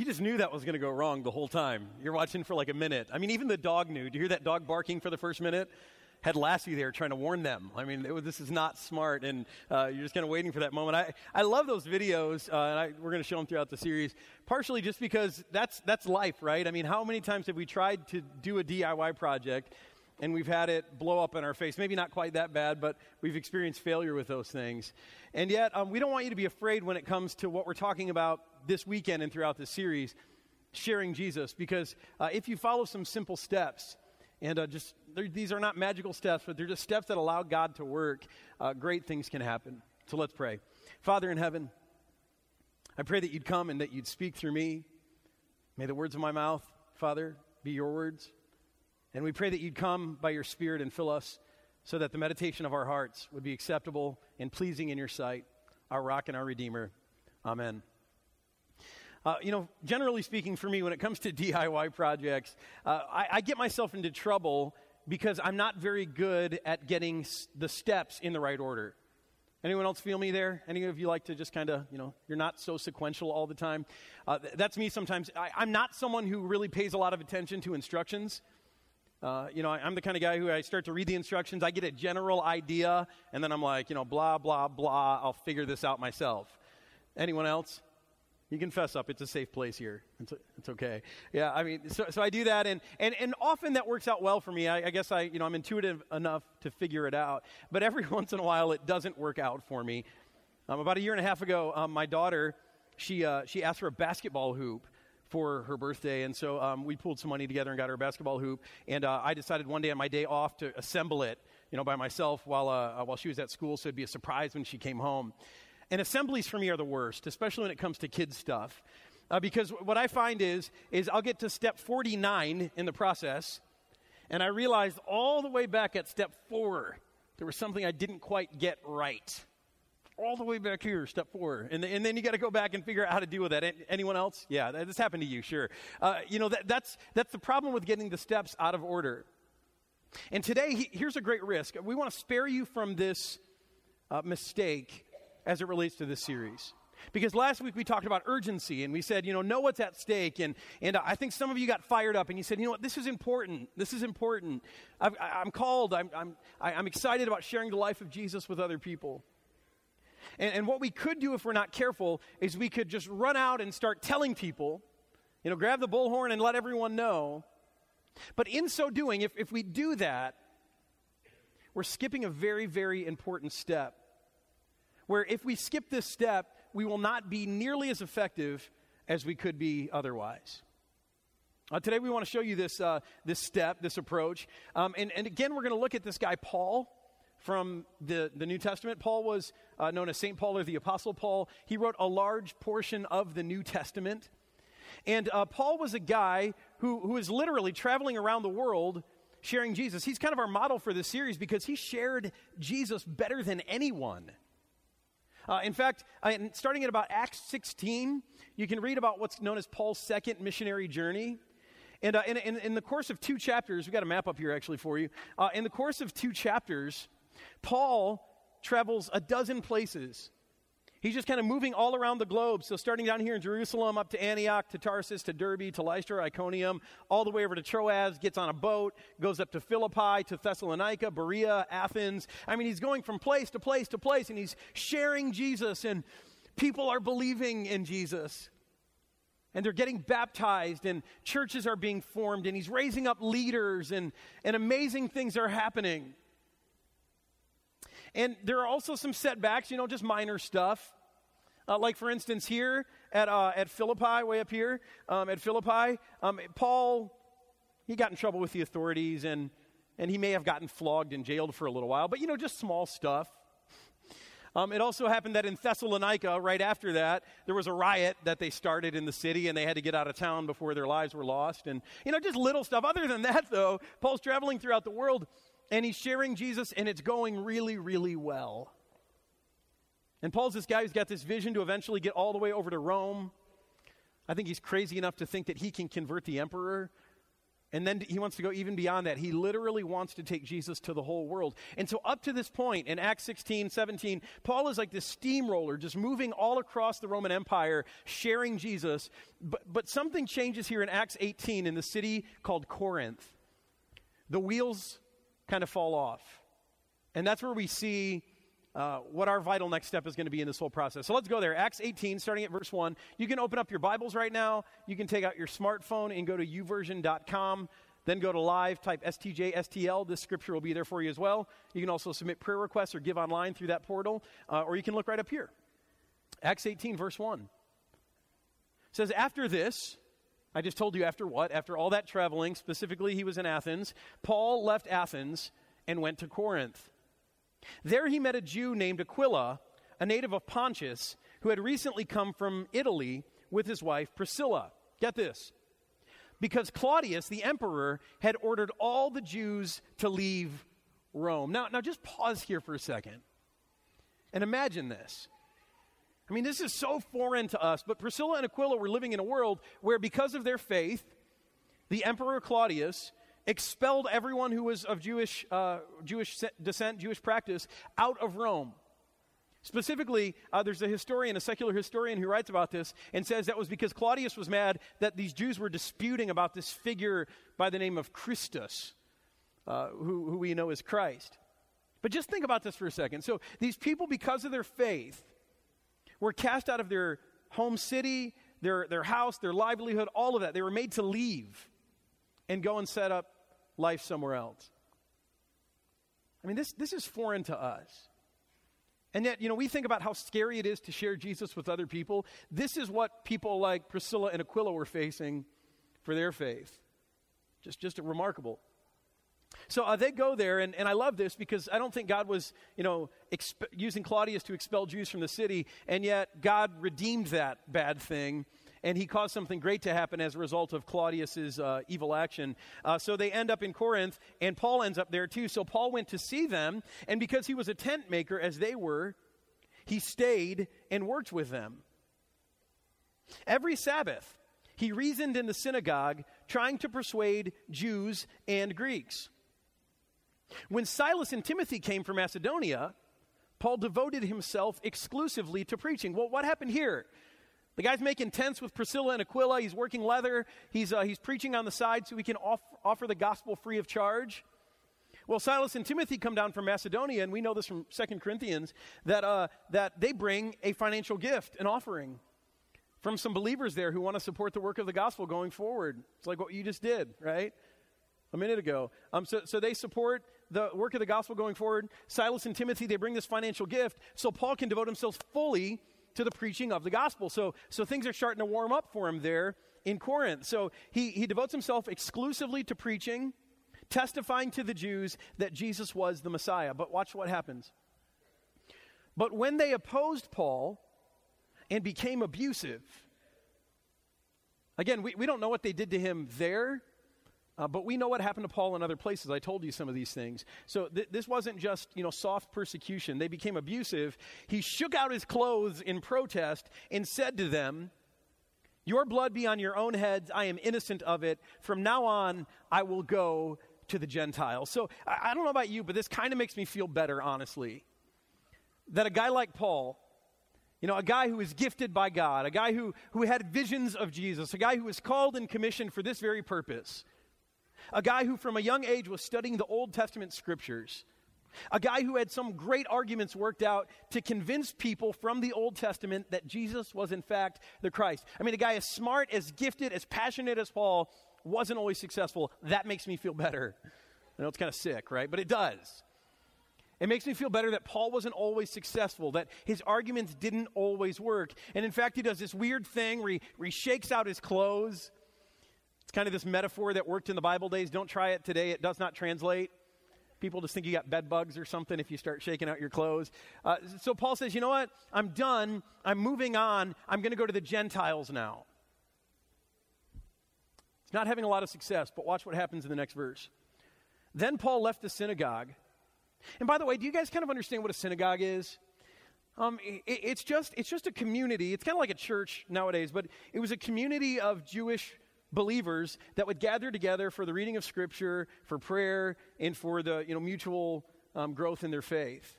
you just knew that was going to go wrong the whole time. You're watching for like a minute. I mean, even the dog knew. Do you hear that dog barking for the first minute? Had Lassie there trying to warn them. I mean, this is not smart, and uh, you're just kind of waiting for that moment. I, I love those videos, uh, and I, we're going to show them throughout the series, partially just because that's, that's life, right? I mean, how many times have we tried to do a DIY project and we've had it blow up in our face. Maybe not quite that bad, but we've experienced failure with those things. And yet, um, we don't want you to be afraid when it comes to what we're talking about this weekend and throughout this series sharing Jesus, because uh, if you follow some simple steps, and uh, just these are not magical steps, but they're just steps that allow God to work, uh, great things can happen. So let's pray. Father in heaven, I pray that you'd come and that you'd speak through me. May the words of my mouth, Father, be your words. And we pray that you'd come by your Spirit and fill us so that the meditation of our hearts would be acceptable and pleasing in your sight, our rock and our Redeemer. Amen. Uh, you know, generally speaking, for me, when it comes to DIY projects, uh, I, I, get myself into trouble because I'm not very good at getting s- the steps in the right order. Anyone else feel me there? Any of you like to just kind of, you know, you're not so sequential all the time? Uh, th- that's me sometimes. I, I'm not someone who really pays a lot of attention to instructions. Uh, you know, I'm the kind of guy who I start to read the instructions, I get a general idea, and then I'm like, you know, blah, blah, blah, I'll figure this out myself. Anyone else? You can fess up. It's a safe place here. It's, it's okay. Yeah, I mean, so, so I do that, and, and, and often that works out well for me. I, I guess I, you know, I'm intuitive enough to figure it out, but every once in a while it doesn't work out for me. Um, about a year and a half ago, um, my daughter, she, uh, she asked for a basketball hoop for her birthday. And so um, we pulled some money together and got her a basketball hoop. And uh, I decided one day on my day off to assemble it, you know, by myself while, uh, while she was at school. So it'd be a surprise when she came home. And assemblies for me are the worst, especially when it comes to kids stuff. Uh, because what I find is, is I'll get to step 49 in the process, and I realize all the way back at step four, there was something I didn't quite get right all the way back here, step four. And, and then you got to go back and figure out how to deal with that. Anyone else? Yeah, this happened to you, sure. Uh, you know, that, that's, that's the problem with getting the steps out of order. And today, he, here's a great risk. We want to spare you from this uh, mistake as it relates to this series. Because last week we talked about urgency and we said, you know, know what's at stake. And, and I think some of you got fired up and you said, you know what, this is important. This is important. i am called. I'm, I'm, I'm excited about sharing the life of Jesus with other people. And, and what we could do if we're not careful is we could just run out and start telling people, you know, grab the bullhorn and let everyone know. But in so doing, if, if we do that, we're skipping a very, very important step. Where if we skip this step, we will not be nearly as effective as we could be otherwise. Uh, today, we want to show you this, uh, this step, this approach. Um, and, and again, we're going to look at this guy, Paul from the, the New Testament. Paul was uh, known as St. Paul or the Apostle Paul. He wrote a large portion of the New Testament. And uh, Paul was a guy who, who is literally traveling around the world sharing Jesus. He's kind of our model for this series because he shared Jesus better than anyone. Uh, in fact, starting at about Acts 16, you can read about what's known as Paul's second missionary journey. And uh, in, in, in, the course of two chapters, we've got a map up here actually for you. Uh, in the course of two chapters, Paul travels a dozen places. He's just kind of moving all around the globe. So, starting down here in Jerusalem, up to Antioch, to Tarsus, to Derbe, to Lystra, Iconium, all the way over to Troas, gets on a boat, goes up to Philippi, to Thessalonica, Berea, Athens. I mean, he's going from place to place to place, and he's sharing Jesus, and people are believing in Jesus. And they're getting baptized, and churches are being formed, and he's raising up leaders, and, and amazing things are happening. And there are also some setbacks, you know, just minor stuff. Uh, like, for instance, here at, uh, at Philippi, way up here, um, at Philippi, um, Paul, he got in trouble with the authorities and, and he may have gotten flogged and jailed for a little while, but, you know, just small stuff. Um, it also happened that in Thessalonica, right after that, there was a riot that they started in the city and they had to get out of town before their lives were lost. And, you know, just little stuff. Other than that, though, Paul's traveling throughout the world and he's sharing Jesus, and it's going really, really well. And Paul's this guy who's got this vision to eventually get all the way over to Rome. I think he's crazy enough to think that he can convert the emperor. And then he wants to go even beyond that. He literally wants to take Jesus to the whole world. And so, up to this point in Acts 16, 17, Paul is like this steamroller, just moving all across the Roman Empire, sharing Jesus. But, but something changes here in Acts 18 in the city called Corinth. The wheels kind of fall off. And that's where we see uh, what our vital next step is going to be in this whole process. So let's go there. Acts 18, starting at verse 1. You can open up your Bibles right now. You can take out your smartphone and go to youversion.com. Then go to live, type STJ, STL. This scripture will be there for you as well. You can also submit prayer requests or give online through that portal, uh, or you can look right up here. Acts 18, verse 1. It says, After this, I just told you after what? After all that traveling, specifically he was in Athens, Paul left Athens and went to Corinth. There he met a Jew named Aquila, a native of Pontus, who had recently come from Italy with his wife Priscilla. Get this. Because Claudius, the emperor, had ordered all the Jews to leave Rome. Now, now just pause here for a second and imagine this. I mean, this is so foreign to us, but Priscilla and Aquila were living in a world where, because of their faith, the emperor Claudius expelled everyone who was of Jewish, uh, Jewish descent, Jewish practice, out of Rome. Specifically, uh, there's a historian, a secular historian, who writes about this and says that was because Claudius was mad that these Jews were disputing about this figure by the name of Christus, uh, who, who we know as Christ. But just think about this for a second. So, these people, because of their faith, were cast out of their home city, their, their house, their livelihood, all of that. They were made to leave and go and set up life somewhere else. I mean, this, this is foreign to us. And yet, you know, we think about how scary it is to share Jesus with other people. This is what people like Priscilla and Aquila were facing for their faith. Just, just remarkable. So uh, they go there, and, and I love this because I don't think God was, you know, exp- using Claudius to expel Jews from the city, and yet God redeemed that bad thing and he caused something great to happen as a result of Claudius's uh, evil action. Uh, so they end up in Corinth, and Paul ends up there too. So Paul went to see them, and because he was a tent maker as they were, he stayed and worked with them. Every Sabbath, he reasoned in the synagogue, trying to persuade Jews and Greeks. When Silas and Timothy came from Macedonia, Paul devoted himself exclusively to preaching. Well, what happened here? The guy's making tents with Priscilla and Aquila. He's working leather. He's, uh, he's preaching on the side so he can off- offer the gospel free of charge. Well, Silas and Timothy come down from Macedonia, and we know this from Second Corinthians, that, uh, that they bring a financial gift, an offering from some believers there who want to support the work of the gospel going forward. It's like what you just did, right? A minute ago. Um, so, so they support the work of the gospel going forward. Silas and Timothy, they bring this financial gift so Paul can devote himself fully to the preaching of the gospel. So, so things are starting to warm up for him there in Corinth. So he, he devotes himself exclusively to preaching, testifying to the Jews that Jesus was the Messiah. But watch what happens. But when they opposed Paul and became abusive, again, we, we don't know what they did to him there, uh, but we know what happened to Paul in other places. I told you some of these things. So th- this wasn't just, you know, soft persecution. They became abusive. He shook out his clothes in protest and said to them, Your blood be on your own heads. I am innocent of it. From now on, I will go to the Gentiles. So I, I don't know about you, but this kind of makes me feel better, honestly. That a guy like Paul, you know, a guy who is gifted by God, a guy who, who had visions of Jesus, a guy who was called and commissioned for this very purpose, a guy who from a young age was studying the Old Testament scriptures, a guy who had some great arguments worked out to convince people from the Old Testament that Jesus was, in fact, the Christ. I mean, a guy as smart, as gifted, as passionate as Paul wasn't always successful. That makes me feel better. I know it's kind of sick, right? But it does. It makes me feel better that Paul wasn't always successful, that his arguments didn't always work. And in fact, he does this weird thing where he, where he shakes out his clothes it's kind of this metaphor that worked in the Bible days. Don't try it today, it does not translate. People just think you got bed bugs or something if you start shaking out your clothes. Uh, so Paul says, you know what? I'm done. I'm moving on. I'm going to go to the Gentiles now. It's not having a lot of success, but watch what happens in the next verse. Then Paul left the synagogue. And by the way, do you guys kind of understand what a synagogue is? Um, it, it's, just, it's just a community. It's kind of like a church nowadays, but it was a community of Jewish believers that would gather together for the reading of Scripture, for prayer, and for the you know, mutual um, growth in their faith.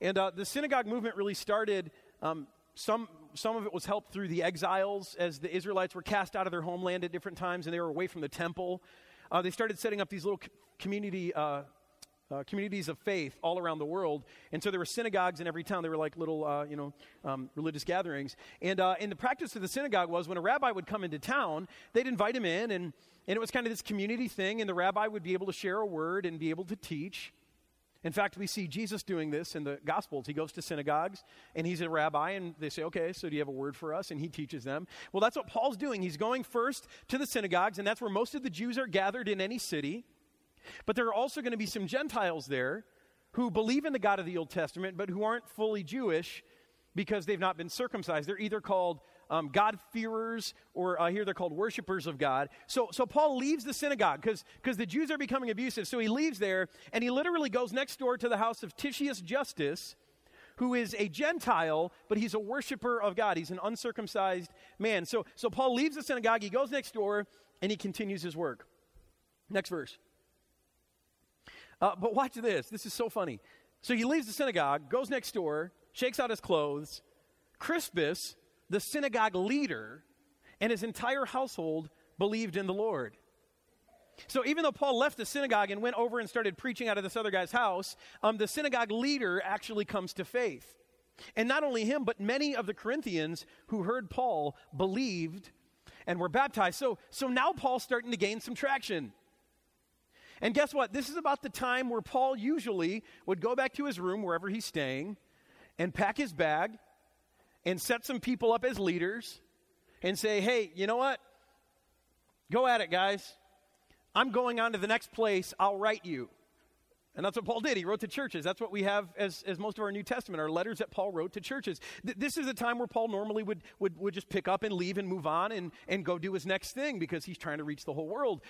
And uh, the synagogue movement really started. Um, some, some of it was helped through the exiles as the Israelites were cast out of their homeland at different times and they were away from the temple. Uh, they started setting up these little community uh, uh, communities of faith all around the world. And so there were synagogues in every town. They were like little, uh, you know, um, religious gatherings. And, uh, and the practice of the synagogue was when a rabbi would come into town, they'd invite him in, and, and it was kind of this community thing, and the rabbi would be able to share a word and be able to teach. In fact, we see Jesus doing this in the Gospels. He goes to synagogues and he's a rabbi, and they say, Okay, so do you have a word for us? And he teaches them. Well, that's what Paul's doing. He's going first to the synagogues, and that's where most of the Jews are gathered in any city. But there are also going to be some Gentiles there who believe in the God of the Old Testament, but who aren't fully Jewish because they've not been circumcised. They're either called um, God-fearers or uh, here they're called worshipers of God. So, so Paul leaves the synagogue because the Jews are becoming abusive. So he leaves there and he literally goes next door to the house of Titius Justus, who is a Gentile, but he's a worshiper of God. He's an uncircumcised man. So, so Paul leaves the synagogue, he goes next door, and he continues his work. Next verse. Uh, but watch this. This is so funny. So he leaves the synagogue, goes next door, shakes out his clothes. Crispus, the synagogue leader, and his entire household believed in the Lord. So even though Paul left the synagogue and went over and started preaching out of this other guy's house, um, the synagogue leader actually comes to faith. And not only him, but many of the Corinthians who heard Paul believed and were baptized. So, so now Paul's starting to gain some traction. And guess what? This is about the time where Paul usually would go back to his room, wherever he's staying, and pack his bag and set some people up as leaders and say, hey, you know what? Go at it, guys. I'm going on to the next place. I'll write you. And that's what Paul did. He wrote to churches. That's what we have as, as most of our New Testament, our letters that Paul wrote to churches. Th- this is a time where Paul normally would, would, would just pick up and leave and move on and, and go do his next thing because he's trying to reach the whole world.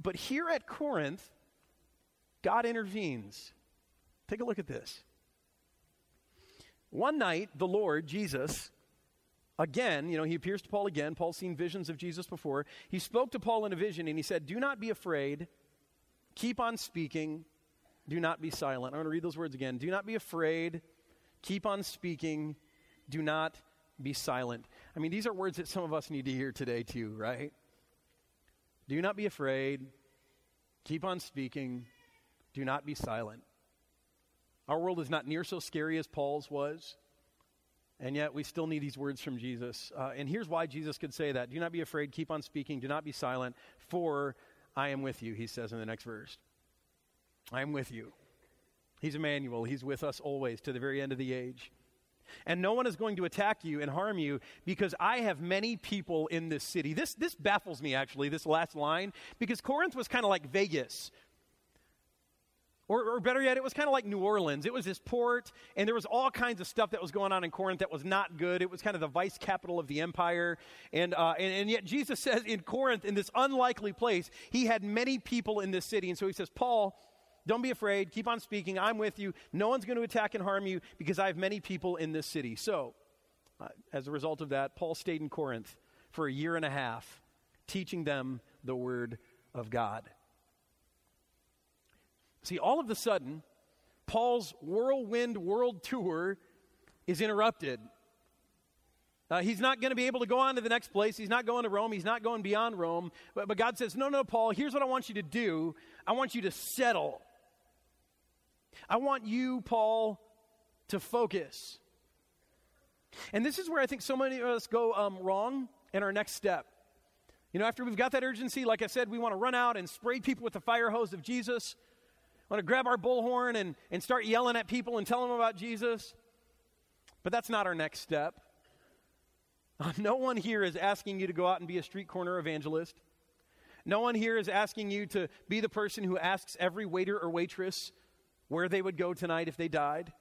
But here at Corinth, God intervenes. Take a look at this. One night, the Lord, Jesus, again, you know, he appears to Paul again. Paul's seen visions of Jesus before. He spoke to Paul in a vision and he said, Do not be afraid. Keep on speaking. Do not be silent. I'm going to read those words again. Do not be afraid. Keep on speaking. Do not be silent. I mean, these are words that some of us need to hear today, too, right? Do not be afraid. Keep on speaking. Do not be silent. Our world is not near so scary as Paul's was. And yet, we still need these words from Jesus. Uh, and here's why Jesus could say that Do not be afraid, keep on speaking, do not be silent, for I am with you, he says in the next verse. I am with you. He's Emmanuel, he's with us always to the very end of the age. And no one is going to attack you and harm you because I have many people in this city. This, this baffles me, actually, this last line, because Corinth was kind of like Vegas or, or, better yet, it was kind of like New Orleans. It was this port, and there was all kinds of stuff that was going on in Corinth that was not good. It was kind of the vice capital of the empire. And, uh, and, and yet, Jesus says in Corinth, in this unlikely place, he had many people in this city. And so he says, Paul, don't be afraid. Keep on speaking. I'm with you. No one's going to attack and harm you because I have many people in this city. So, uh, as a result of that, Paul stayed in Corinth for a year and a half, teaching them the word of God. See, all of a sudden, Paul's whirlwind world tour is interrupted. Uh, he's not going to be able to go on to the next place. He's not going to Rome. He's not going beyond Rome. But, but God says, No, no, Paul, here's what I want you to do I want you to settle. I want you, Paul, to focus. And this is where I think so many of us go um, wrong in our next step. You know, after we've got that urgency, like I said, we want to run out and spray people with the fire hose of Jesus want to grab our bullhorn and, and start yelling at people and tell them about Jesus. But that's not our next step. No one here is asking you to go out and be a street corner evangelist. No one here is asking you to be the person who asks every waiter or waitress where they would go tonight if they died.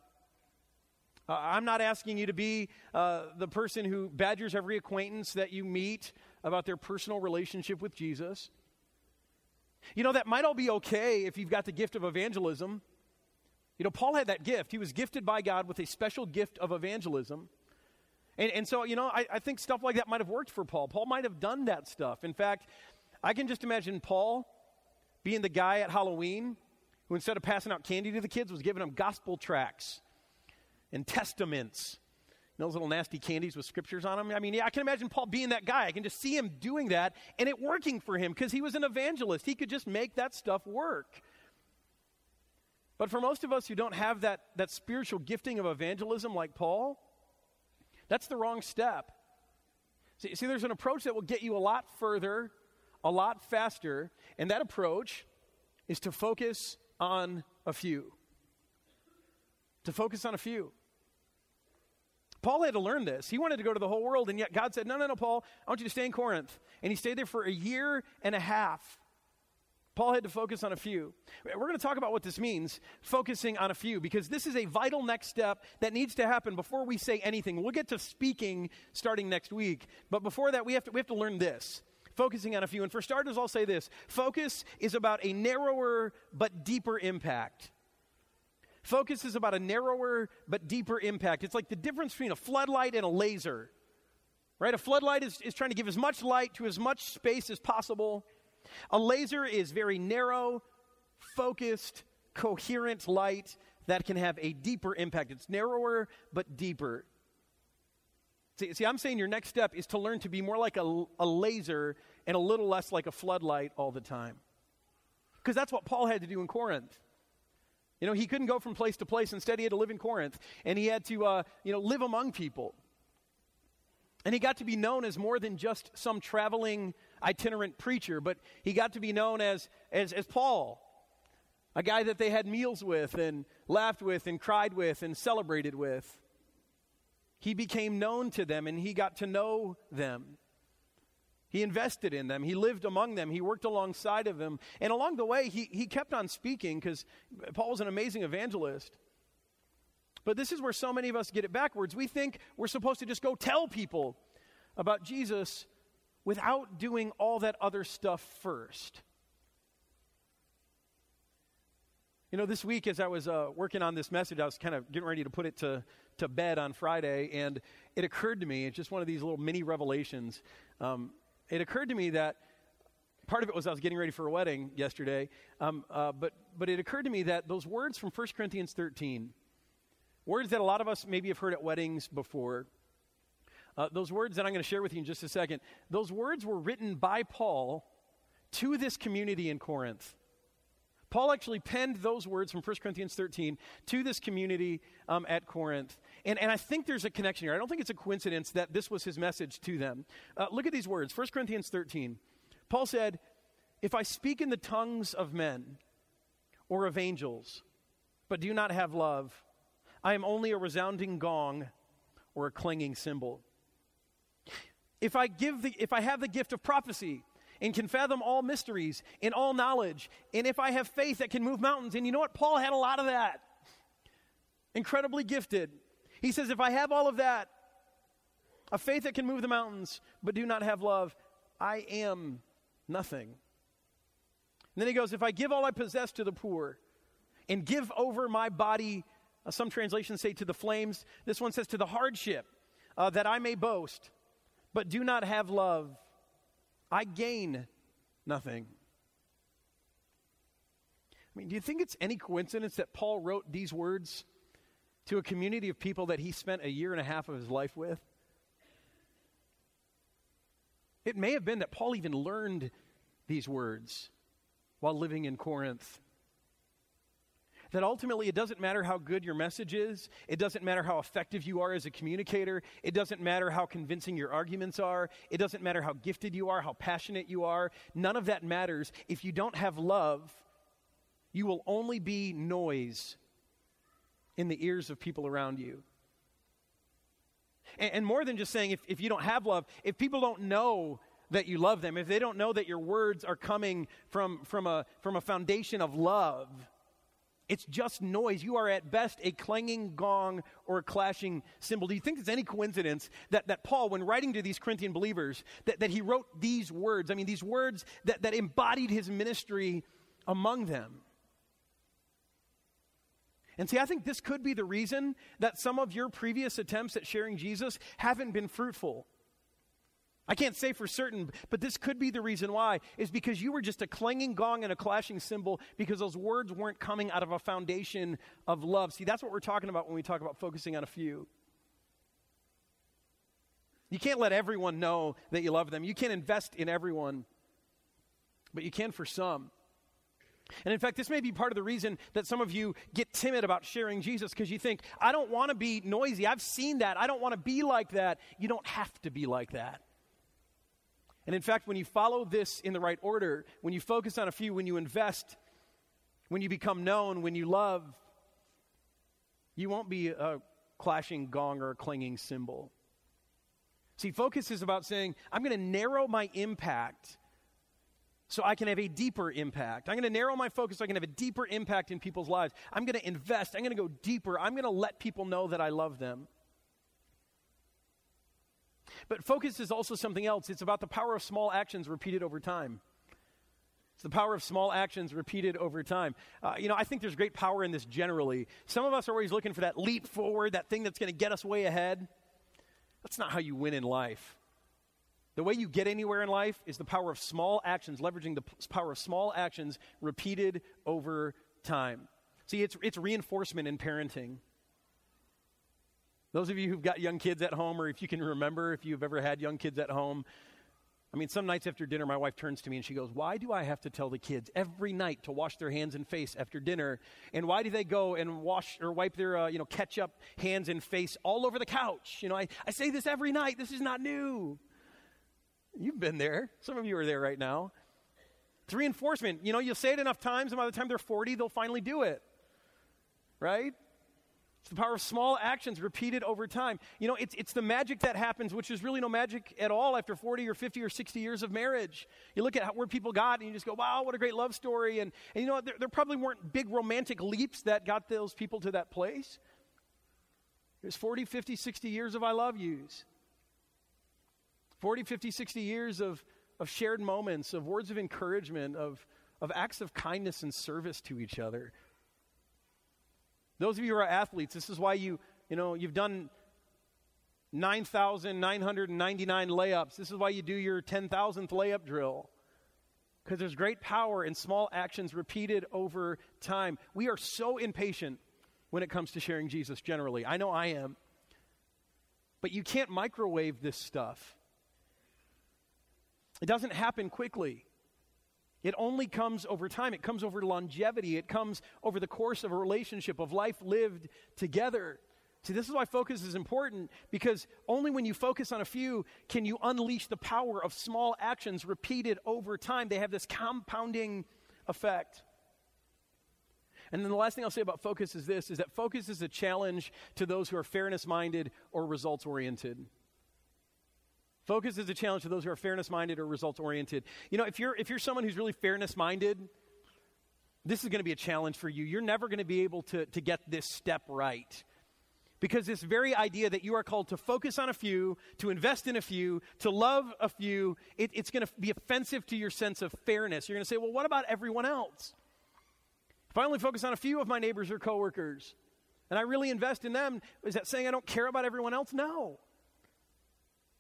Uh, I'm not asking you to be uh, the person who badgers every acquaintance that you meet about their personal relationship with Jesus. You know, that might all be okay if you've got the gift of evangelism. You know, Paul had that gift. He was gifted by God with a special gift of evangelism. And, and so, you know, I, I think stuff like that might have worked for Paul. Paul might have done that stuff. In fact, I can just imagine Paul being the guy at Halloween who, instead of passing out candy to the kids, was giving them gospel tracts and testaments. those little nasty candies with scriptures on them. I mean, yeah, I can imagine Paul being that guy. I can just see him doing that and it working for him because he was an evangelist. He could just make that stuff work. But for most of us who don't have that, that spiritual gifting of evangelism like Paul, that's the wrong step. See, see, there's an approach that will get you a lot further, a lot faster, and that approach is to focus on a few. To focus on a few. Paul had to learn this. He wanted to go to the whole world, and yet God said, No, no, no, Paul, I want you to stay in Corinth. And he stayed there for a year and a half. Paul had to focus on a few. We're going to talk about what this means, focusing on a few, because this is a vital next step that needs to happen before we say anything. We'll get to speaking starting next week, but before that, we have to, we have to learn this focusing on a few. And for starters, I'll say this focus is about a narrower but deeper impact. Focus is about a narrower but deeper impact. It's like the difference between a floodlight and a laser. Right? A floodlight is, is trying to give as much light to as much space as possible. A laser is very narrow, focused, coherent light that can have a deeper impact. It's narrower, but deeper. See, see, I'm saying your next step is to learn to be more like a, a laser and a little less like a floodlight all the time. Because that's what Paul had to do in Corinth. You know, he couldn't go from place to place. Instead, he had to live in Corinth, and he had to, uh, you know, live among people. And he got to be known as more than just some traveling itinerant preacher, but he got to be known as, as, as Paul, a guy that they had meals with and laughed with and cried with and celebrated with. He became known to them and he got to know them. He invested in them. He lived among them. He worked alongside of them. And along the way, he, he kept on speaking because Paul was an amazing evangelist. But this is where so many of us get it backwards. We think we're supposed to just go tell people about Jesus without doing all that other stuff first. You know, this week as I was uh, working on this message, I was kind of getting ready to put it to, to bed on Friday, and it occurred to me, it's just one of these little mini revelations. Um, it occurred to me that part of it was I was getting ready for a wedding yesterday, um, uh, but, but it occurred to me that those words from 1 Corinthians 13, words that a lot of us maybe have heard at weddings before, uh, those words that I'm going to share with you in just a second, those words were written by Paul to this community in Corinth. Paul actually penned those words from 1 Corinthians 13 to this community um, at Corinth. And, and I think there's a connection here. I don't think it's a coincidence that this was his message to them. Uh, look at these words 1 Corinthians 13. Paul said, If I speak in the tongues of men or of angels, but do not have love, I am only a resounding gong or a clanging cymbal. If I, give the, if I have the gift of prophecy and can fathom all mysteries and all knowledge, and if I have faith that can move mountains, and you know what? Paul had a lot of that. Incredibly gifted. He says, if I have all of that, a faith that can move the mountains, but do not have love, I am nothing. And then he goes, if I give all I possess to the poor and give over my body, uh, some translations say to the flames, this one says to the hardship, uh, that I may boast but do not have love, I gain nothing. I mean, do you think it's any coincidence that Paul wrote these words to a community of people that he spent a year and a half of his life with? It may have been that Paul even learned these words while living in Corinth that ultimately it doesn't matter how good your message is, it doesn't matter how effective you are as a communicator, it doesn't matter how convincing your arguments are, it doesn't matter how gifted you are, how passionate you are. None of that matters. If you don't have love, you will only be noise in the ears of people around you. And, and more than just saying if, if you don't have love, if people don't know that you love them, if they don't know that your words are coming from, from, a, from a foundation of love, it's just noise. You are at best a clanging gong or a clashing cymbal. Do you think it's any coincidence that, that Paul, when writing to these Corinthian believers, that, that he wrote these words? I mean, these words that, that embodied his ministry among them. And see, I think this could be the reason that some of your previous attempts at sharing Jesus haven't been fruitful. I can't say for certain, but this could be the reason why, is because you were just a clanging gong and a clashing cymbal because those words weren't coming out of a foundation of love. See, that's what we're talking about when we talk about focusing on a few. You can't let everyone know that you love them. You can't invest in everyone, but you can for some. And in fact, this may be part of the reason that some of you get timid about sharing Jesus because you think, I don't want to be noisy. I've seen that. I don't want to be like that. You don't have to be like that. And in fact, when you follow this in the right order, when you focus on a few, when you invest, when you become known, when you love, you won't be a clashing gong or a clanging cymbal. See, focus is about saying, I'm going to narrow my impact so I can have a deeper impact. I'm going to narrow my focus so I can have a deeper impact in people's lives. I'm going to invest. I'm going to go deeper. I'm going to let people know that I love them. But focus is also something else. It's about the power of small actions repeated over time. It's the power of small actions repeated over time. Uh, you know, I think there's great power in this generally. Some of us are always looking for that leap forward, that thing that's going to get us way ahead. That's not how you win in life. The way you get anywhere in life is the power of small actions, leveraging the power of small actions repeated over time. See, it's, it's reinforcement in parenting. Those of you who've got young kids at home, or if you can remember if you've ever had young kids at home, I mean, some nights after dinner, my wife turns to me and she goes, Why do I have to tell the kids every night to wash their hands and face after dinner? And why do they go and wash or wipe their, uh, you know, ketchup hands and face all over the couch? You know, I, I say this every night. This is not new. You've been there. Some of you are there right now. It's reinforcement. You know, you'll say it enough times, and by the time they're 40, they'll finally do it. Right? It's the power of small actions repeated over time. You know, it's, it's the magic that happens, which is really no magic at all after 40 or 50 or 60 years of marriage. You look at how, where people got, and you just go, wow, what a great love story. And, and you know, there, there probably weren't big romantic leaps that got those people to that place. There's 40, 50, 60 years of I love yous. 40, 50, 60 years of, of shared moments, of words of encouragement, of, of acts of kindness and service to each other. Those of you who are athletes, this is why you, you know, you've done 9,999 layups. This is why you do your 10,000th layup drill. Because there's great power in small actions repeated over time. We are so impatient when it comes to sharing Jesus generally. I know I am. But you can't microwave this stuff. It doesn't happen quickly. It only comes over time. It comes over longevity. It comes over the course of a relationship, of life lived together. See, this is why focus is important because only when you focus on a few can you unleash the power of small actions repeated over time. They have this compounding effect. And then the last thing I'll say about focus is this is that focus is a challenge to those who are fairness minded or results oriented. Focus is a challenge to those who are fairness minded or results oriented. You know, if you're, if you're someone who's really fairness minded, this is going to be a challenge for you. You're never going to be able to, to get this step right. Because this very idea that you are called to focus on a few, to invest in a few, to love a few, it, it's going to be offensive to your sense of fairness. You're going to say, well, what about everyone else? If I only focus on a few of my neighbors or coworkers, and I really invest in them, is that saying I don't care about everyone else? No.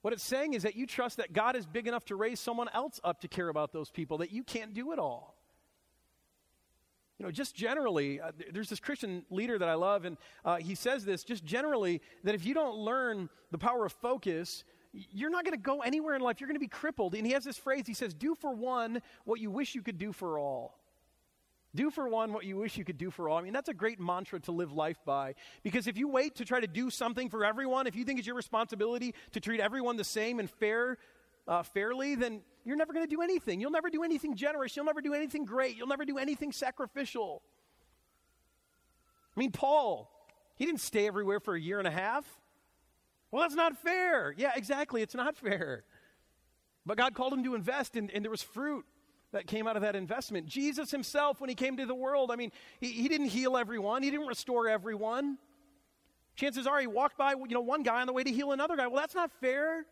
What it's saying is that you trust that God is big enough to raise someone else up to care about those people, that you can't do it all. You know, just generally, uh, there's this Christian leader that I love, and uh, he says this just generally that if you don't learn the power of focus, you're not going to go anywhere in life. You're going to be crippled. And he has this phrase he says, Do for one what you wish you could do for all. Do for one what you wish you could do for all. I mean, that's a great mantra to live life by. Because if you wait to try to do something for everyone, if you think it's your responsibility to treat everyone the same and fair, uh, fairly, then you're never going to do anything. You'll never do anything generous. You'll never do anything great. You'll never do anything sacrificial. I mean, Paul, he didn't stay everywhere for a year and a half. Well, that's not fair. Yeah, exactly. It's not fair. But God called him to invest, and, and there was fruit that came out of that investment. Jesus himself, when he came to the world, I mean, he, he didn't heal everyone, he didn't restore everyone. Chances are he walked by, you know, one guy on the way to heal another guy. Well, that's not fair.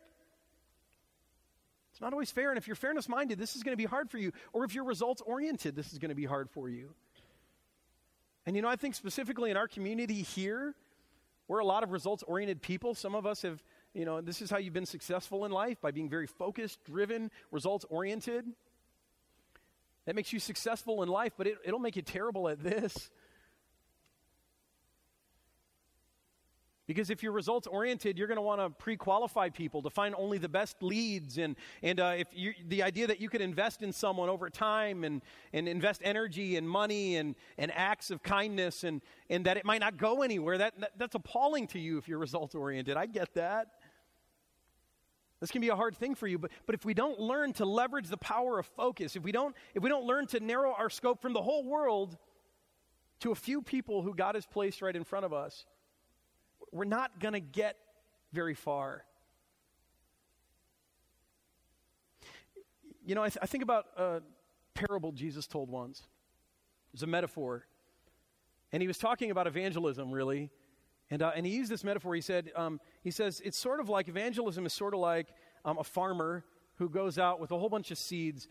It's not always fair. And if you're fairness minded, this is going to be hard for you. Or if you're results oriented, this is going to be hard for you. And you know, I think specifically in our community here, we're a lot of results oriented people. Some of us have, you know, this is how you've been successful in life by being very focused, driven, results oriented. That makes you successful in life, but it, it'll make you terrible at this. Because if you're results oriented, you're going to want to pre qualify people to find only the best leads. And, and uh, if you, the idea that you could invest in someone over time and, and invest energy and money and, and acts of kindness and, and that it might not go anywhere, that, that that's appalling to you if you're results oriented. I get that. This can be a hard thing for you, but, but if we don't learn to leverage the power of focus, if we, don't, if we don't learn to narrow our scope from the whole world to a few people who God has placed right in front of us, we're not going to get very far. You know, I, th- I, think about a parable Jesus told once. It was a metaphor. And he was talking about evangelism, really. And, uh, and he used this metaphor. He said, um, he says, it's sort of like evangelism is sort of like um, a farmer who goes out with a whole bunch of seeds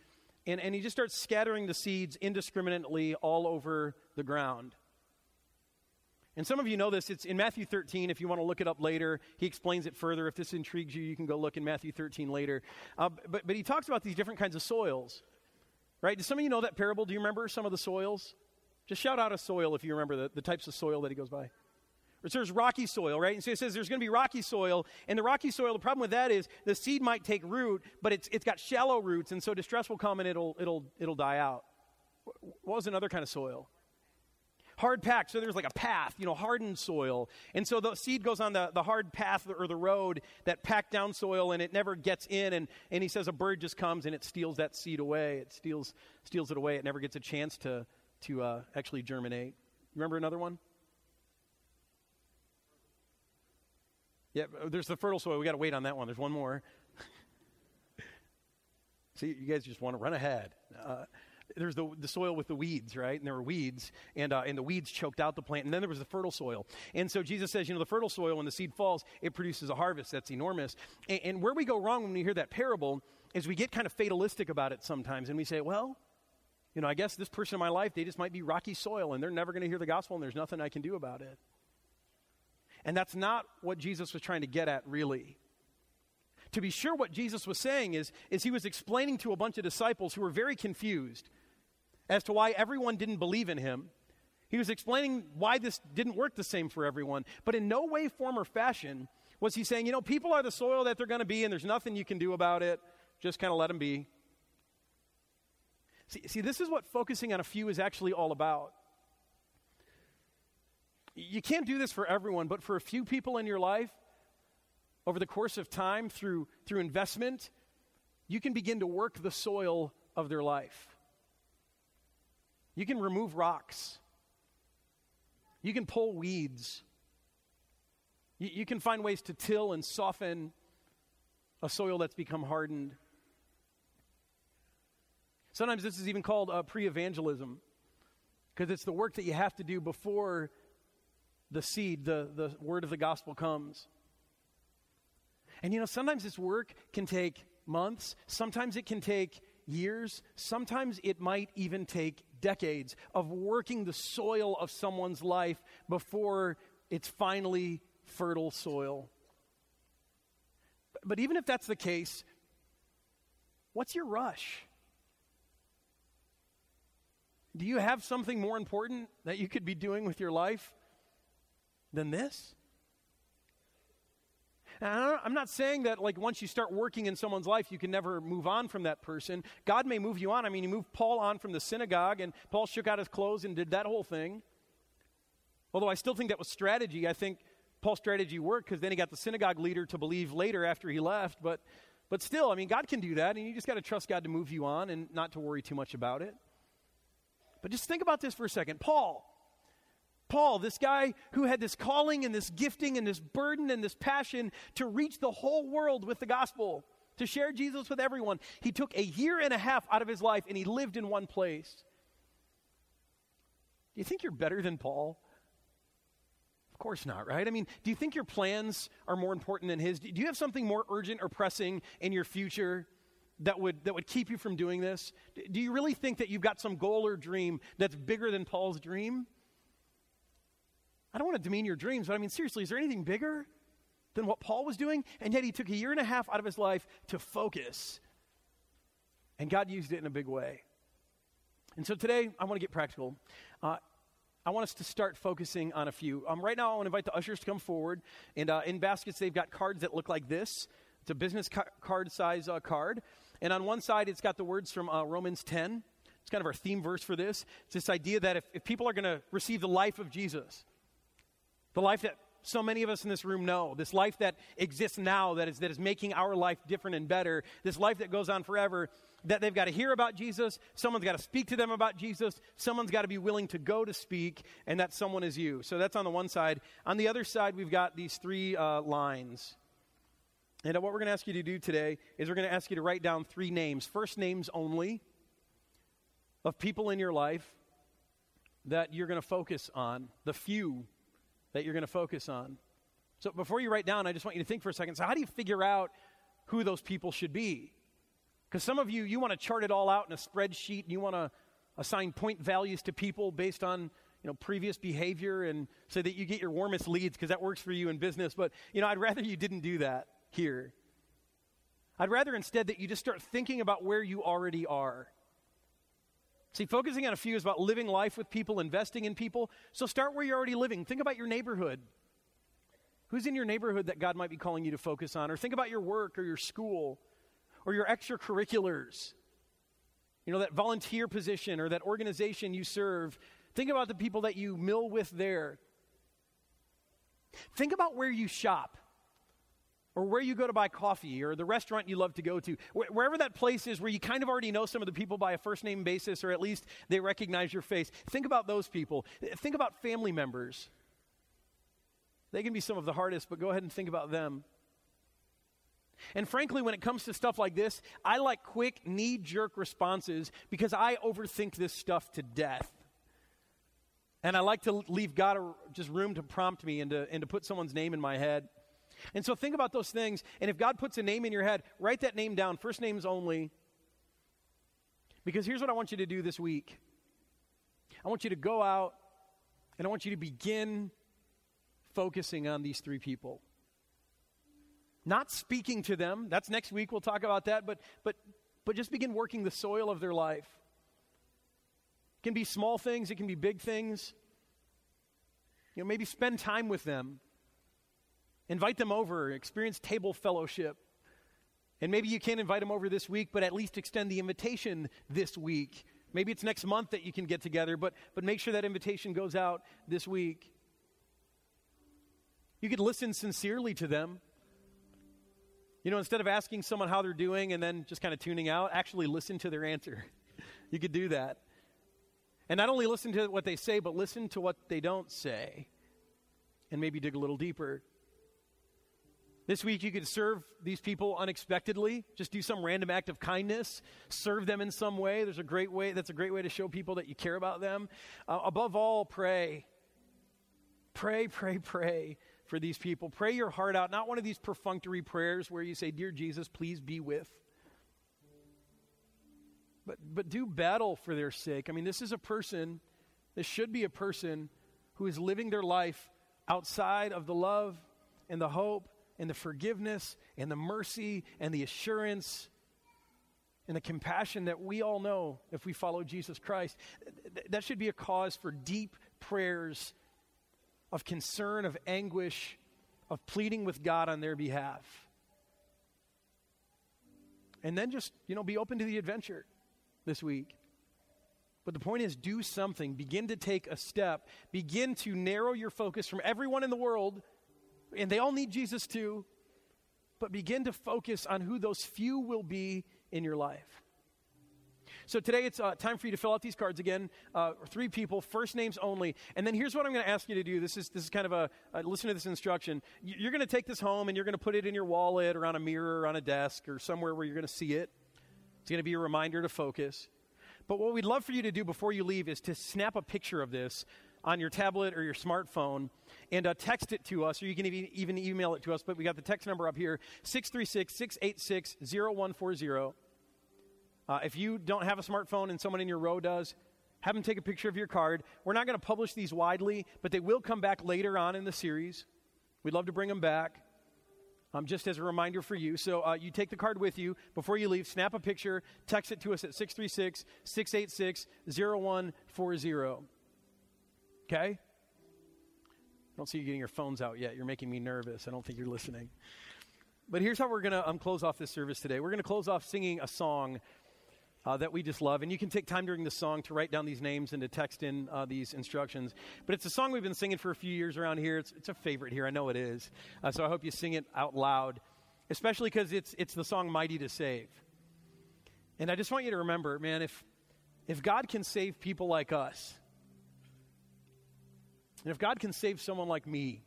and, and he just starts scattering the seeds indiscriminately all over the ground. And some of you know this. It's in Matthew 13. If you want to look it up later, he explains it further. If this intrigues you, you can go look in Matthew 13 later. Uh, but, but he talks about these different kinds of soils, right? Do some of you know that parable? Do you remember some of the soils? Just shout out a soil if you remember the, the types of soil that he goes by. Says rocky soil, right? And so it says there's going to be rocky soil. And the rocky soil, the problem with that is the seed might take root, but it's, it's got shallow roots. And so distress will come and it'll, it'll, it'll die out. What was another kind of soil? hard packed. So there's like a path, you know, hardened soil. And so the seed goes on the, the hard path or the road, that packed down soil, and it never gets in. And, and he says a bird just comes and it steals that seed away. It steals, steals it away. It never gets a chance to, to uh, actually germinate. Remember another one? Yeah, there's the fertile soil. We got to wait on that one. There's one more. See, you guys just want to run ahead. Uh, there's the, the soil with the weeds, right? And there were weeds, and, uh, and the weeds choked out the plant. And then there was the fertile soil. And so Jesus says, you know, the fertile soil, when the seed falls, it produces a harvest that's enormous. And, and where we go wrong when we hear that parable is we get kind of fatalistic about it sometimes, and we say, well, you know, I guess this person in my life, they just might be rocky soil, and they're never going to hear the gospel, and there's nothing I can do about it. And that's not what Jesus was trying to get at, really. To be sure, what Jesus was saying is, is he was explaining to a bunch of disciples who were very confused as to why everyone didn't believe in him. He was explaining why this didn't work the same for everyone. But in no way, form, or fashion was he saying, you know, people are the soil that they're going to be, and there's nothing you can do about it. Just kind of let them be. See, see, this is what focusing on a few is actually all about. You can't do this for everyone, but for a few people in your life, over the course of time, through, through investment, you can begin to work the soil of their life. You can remove rocks. You can pull weeds. You, you, can find ways to till and soften a soil that's become hardened. Sometimes this is even called uh, pre evangelism because it's the work that you have to do before the seed, the, the word of the gospel comes. And you know, sometimes this work can take months, sometimes it can take years, sometimes it might even take decades of working the soil of someone's life before it's finally fertile soil. But even if that's the case, what's your rush? Do you have something more important that you could be doing with your life than this? I'm not saying that, like, once you start working in someone's life, you can never move on from that person. God may move you on. I mean, He moved Paul on from the synagogue, and Paul shook out his clothes and did that whole thing. Although I still think that was strategy. I think Paul's strategy worked because then he got the synagogue leader to believe later after he left. But, but still, I mean, God can do that, and you just got to trust God to move you on and not to worry too much about it. But just think about this for a second. Paul, Paul, this guy who had this calling and this gifting and this burden and this passion to reach the whole world with the gospel, to share Jesus with everyone, he took a year and a half out of his life and he lived in one place. Do you think you're better than Paul? Of course not, right? I mean, do you think your plans are more important than his? Do you have something more urgent or pressing in your future that would, that would keep you from doing this? Do you really think that you've got some goal or dream that's bigger than Paul's dream? I don't want to demean your dreams, but I mean, seriously, is there anything bigger than what Paul was doing? And yet he took a year and a half out of his life to focus. And God used it in a big way. And so today, I want to get practical. Uh, I want us to start focusing on a few. Um, right now, I want to invite the ushers to come forward. And uh, in baskets, they've got cards that look like this. It's a business ca- card size uh, card. And on one side, it's got the words from uh, Romans 10. It's kind of our theme verse for this. It's this idea that if, if people are going to receive the life of Jesus, the life that so many of us in this room know, this life that exists now, that is, that is making our life different and better, this life that goes on forever, that they've got to hear about Jesus, someone's got to speak to them about Jesus, someone's got to be willing to go to speak, and that someone is you. So that's on the one side. On the other side, we've got these three uh, lines. And what we're going to ask you to do today is we're going to ask you to write down three names, first names only, of people in your life that you're going to focus on, the few that you're going to focus on. So before you write down, I just want you to think for a second. So, how do you figure out who those people should be? Because some of you, you want to chart it all out in a spreadsheet and you want to assign point values to people based on you know, previous behavior and so that you get your warmest leads because that works for you in business. But, you know, I'd rather you didn't do that here. I'd rather instead that you just start thinking about where you already are. See, focusing on a few is about living life with people, investing in people. So start where you're already living. Think about your neighborhood. Who's in your neighborhood that God might be calling you to focus on? Or think about your work or your school or your extracurriculars. You know, that volunteer position or that organization you serve. Think about the people that you mill with there. Think about where you shop or where you go to buy coffee or the restaurant you love to go to. Wh- wherever that place is where you kind of already know some of the people by a first name basis or at least they recognize your face. Think about those people. Think about family members. They can be some of the hardest, but go ahead and think about them. And frankly, when it comes to stuff like this, I like quick, knee jerk responses because I overthink this stuff to death. And I like to leave God a, just room to prompt me and to, and to put someone's name in my head. And so think about those things. And if God puts a name in your head, write that name down, first names only. Because here's what I want you to do this week I want you to go out and I want you to begin focusing on these three people. Not speaking to them. That's next week. We'll talk about that. But, but, but just begin working the soil of their life. It can be small things, it can be big things. You know, maybe spend time with them. Invite them over, experience table fellowship. And maybe you can't invite them over this week, but at least extend the invitation this week. Maybe it's next month that you can get together, but, but make sure that invitation goes out this week. You could listen sincerely to them. You know, instead of asking someone how they're doing and then just kind of tuning out, actually listen to their answer. you could do that. And not only listen to what they say, but listen to what they don't say. And maybe dig a little deeper. This week, you could serve these people unexpectedly. Just do some random act of kindness. Serve them in some way. There's a great way. That's a great way to show people that you care about them. Uh, above all, pray. Pray, pray, pray for these people. Pray your heart out, not one of these perfunctory prayers where you say, Dear Jesus, please be with. But, but do battle for their sake. I mean, this is a person, this should be a person who is living their life outside of the love and the hope and the forgiveness and the mercy and the assurance and the compassion that we all know if we follow Jesus Christ. That should be a cause for deep prayers of concern, of anguish, of pleading with God on their behalf. And then just, you know, be open to the adventure this week. But the point is, do something. Begin to take a step. Begin to narrow your focus from everyone in the world, and they all need Jesus too, but begin to focus on who those few will be in your life. So today it's uh, time for you to fill out these cards again. Uh, three people, first names only. And then here's what I'm going to ask you to do. This is this is kind of a uh, listen to this instruction. You're going to take this home and you're going to put it in your wallet or on a mirror or on a desk or somewhere where you're going to see it. It's going to be a reminder to focus. But what we'd love for you to do before you leave is to snap a picture of this on your tablet or your smartphone and uh, text it to us, or you can even, email it to us. But we got the text number up here 636 686 0140. Uh, if you don't have a smartphone and someone in your row does, have them take a picture of your card. We're not going to publish these widely, but they will come back later on in the series. We'd love to bring them back. Um, just as a reminder for you. So uh, you take the card with you before you leave, snap a picture, text it to us at 636 686 0140. Okay? I don't see you getting your phones out yet. You're making me nervous. I don't think you're listening. But here's how we're going to um, close off this service today. We're going to close off singing a song uh, that we just love. And you can take time during the song to write down these names and to text in uh, these instructions. But it's a song we've been singing for a few years around here. It's, it's a favorite here. I know it is. Uh, so I hope you sing it out loud, especially because it's, it's the song Mighty to Save. And I just want you to remember, man, if, if God can save people like us, and if God can save someone like me,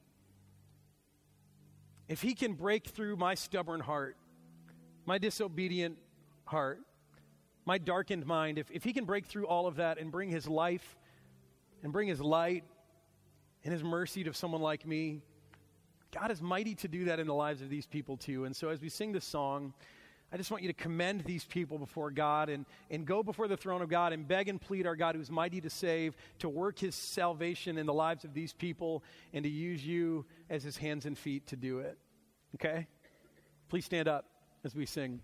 if He can break through my stubborn heart, my disobedient heart, my darkened mind, if, if he can break through all of that and bring his life and bring his light and his mercy to someone like me, God is mighty to do that in the lives of these people too. And so as we sing this song, I just want you to commend these people before God and, and go before the throne of God and beg and plead our God who's mighty to save, to work his salvation in the lives of these people, and to use you as his hands and feet to do it. Okay? Please stand up as we sing.